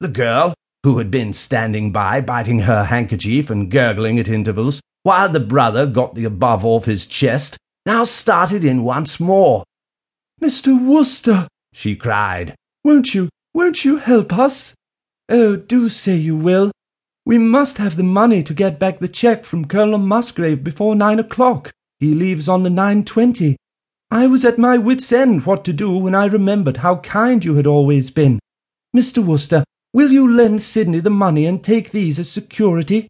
The girl, who had been standing by biting her handkerchief and gurgling at intervals, while the brother got the above off his chest, now started in once more. Mr. Wooster, she cried, won't you, won't you help us? Oh, do say you will. We must have the money to get back the cheque from Colonel Musgrave before nine o'clock. He leaves on the nine twenty. I was at my wits' end what to do when I remembered how kind you had always been. Mr. Wooster, will you lend Sidney the money and take these as security?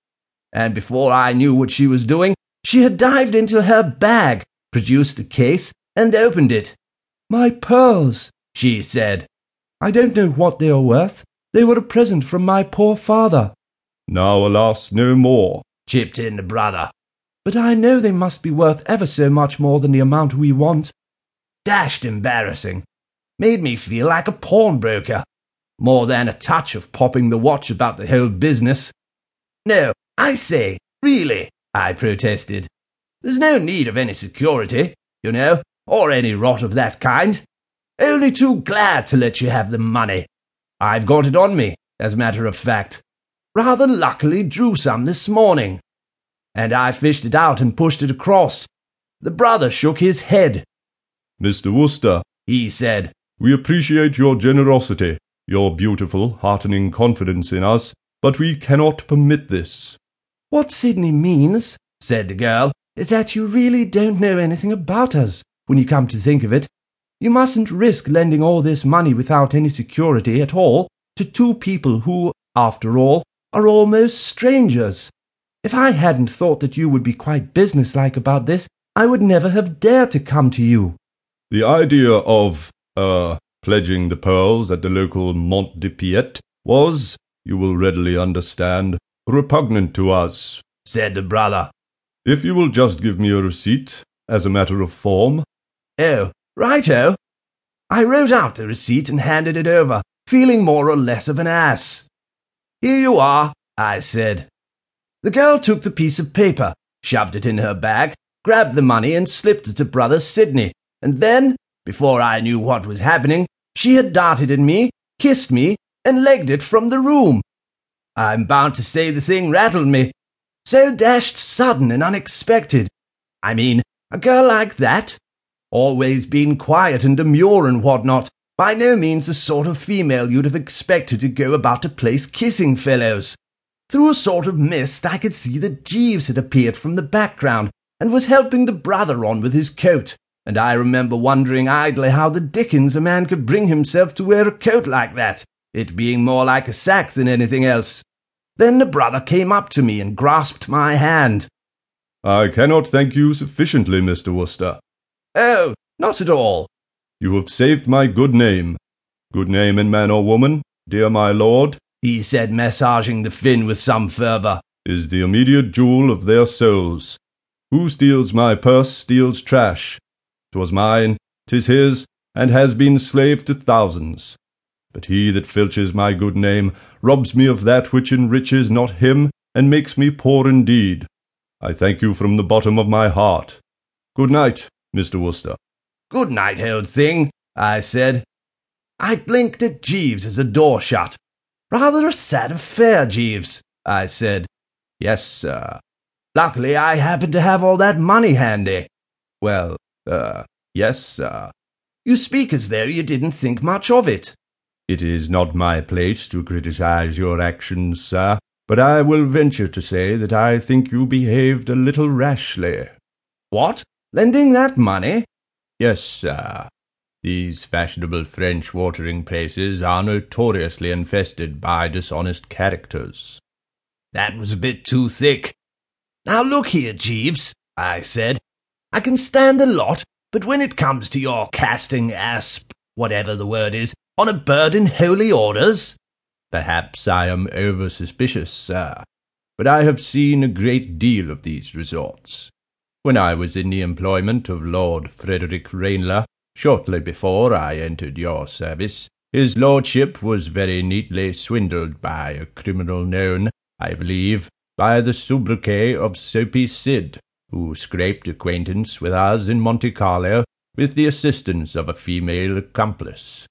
And before I knew what she was doing, she had dived into her bag, produced a case, and opened it. My pearls, she said. I don't know what they are worth. They were a present from my poor father. Now, alas, no more, chipped in the brother. But I know they must be worth ever so much more than the amount we want. Dashed embarrassing. Made me feel like a pawnbroker. More than a touch of popping the watch about the whole business. No, I say, really, I protested. There's no need of any security, you know, or any rot of that kind. Only too glad to let you have the money. I've got it on me, as a matter of fact. Rather luckily drew some this morning and I fished it out and pushed it across. The brother shook his head. Mr. Wooster, he said, we appreciate your generosity, your beautiful, heartening confidence in us, but we cannot permit this. What Sidney means, said the girl, is that you really don't know anything about us, when you come to think of it. You mustn't risk lending all this money without any security at all to two people who, after all, are almost strangers. If I hadn't thought that you would be quite businesslike about this, I would never have dared to come to you. The idea of, er, pledging the pearls at the local Mont de Piété was, you will readily understand, repugnant to us, said the brother. If you will just give me a receipt, as a matter of form. Oh, righto. I wrote out the receipt and handed it over, feeling more or less of an ass. Here you are, I said. The girl took the piece of paper, shoved it in her bag, grabbed the money, and slipped it to brother Sidney. And then, before I knew what was happening, she had darted at me, kissed me, and legged it from the room. I'm bound to say the thing rattled me. So dashed sudden and unexpected. I mean, a girl like that, always been quiet and demure and what not, by no means the sort of female you'd have expected to go about a place kissing fellows. Through a sort of mist, I could see that Jeeves had appeared from the background and was helping the brother on with his coat, and I remember wondering idly how the dickens a man could bring himself to wear a coat like that, it being more like a sack than anything else. Then the brother came up to me and grasped my hand. I cannot thank you sufficiently, Mr. Wooster. Oh, not at all. You have saved my good name. Good name in man or woman, dear my lord, he said, massaging the fin with some fervour, is the immediate jewel of their souls. Who steals my purse steals trash. 'Twas mine, 'tis his, and has been slave to thousands. But he that filches my good name robs me of that which enriches not him, and makes me poor indeed. I thank you from the bottom of my heart. Good night, Mr. Wooster. Good night, old thing, I said. I blinked at Jeeves as the door shut. Rather a sad affair, Jeeves, I said. Yes, sir. Luckily I happen to have all that money handy. Well, er, yes, sir. You speak as though you didn't think much of it. It is not my place to criticize your actions, sir, but I will venture to say that I think you behaved a little rashly. What? Lending that money? Yes, sir. These fashionable French watering places are notoriously infested by dishonest characters. That was a bit too thick. Now look here, Jeeves, I said. I can stand a lot, but when it comes to your casting asp, whatever the word is, on a bird in holy orders... Perhaps I am over suspicious, sir, but I have seen a great deal of these resorts. When I was in the employment of Lord Frederick Ranelagh, Shortly before I entered your service, his lordship was very neatly swindled by a criminal known, I believe, by the sobriquet of Soapy Sid, who scraped acquaintance with us in Monte Carlo with the assistance of a female accomplice.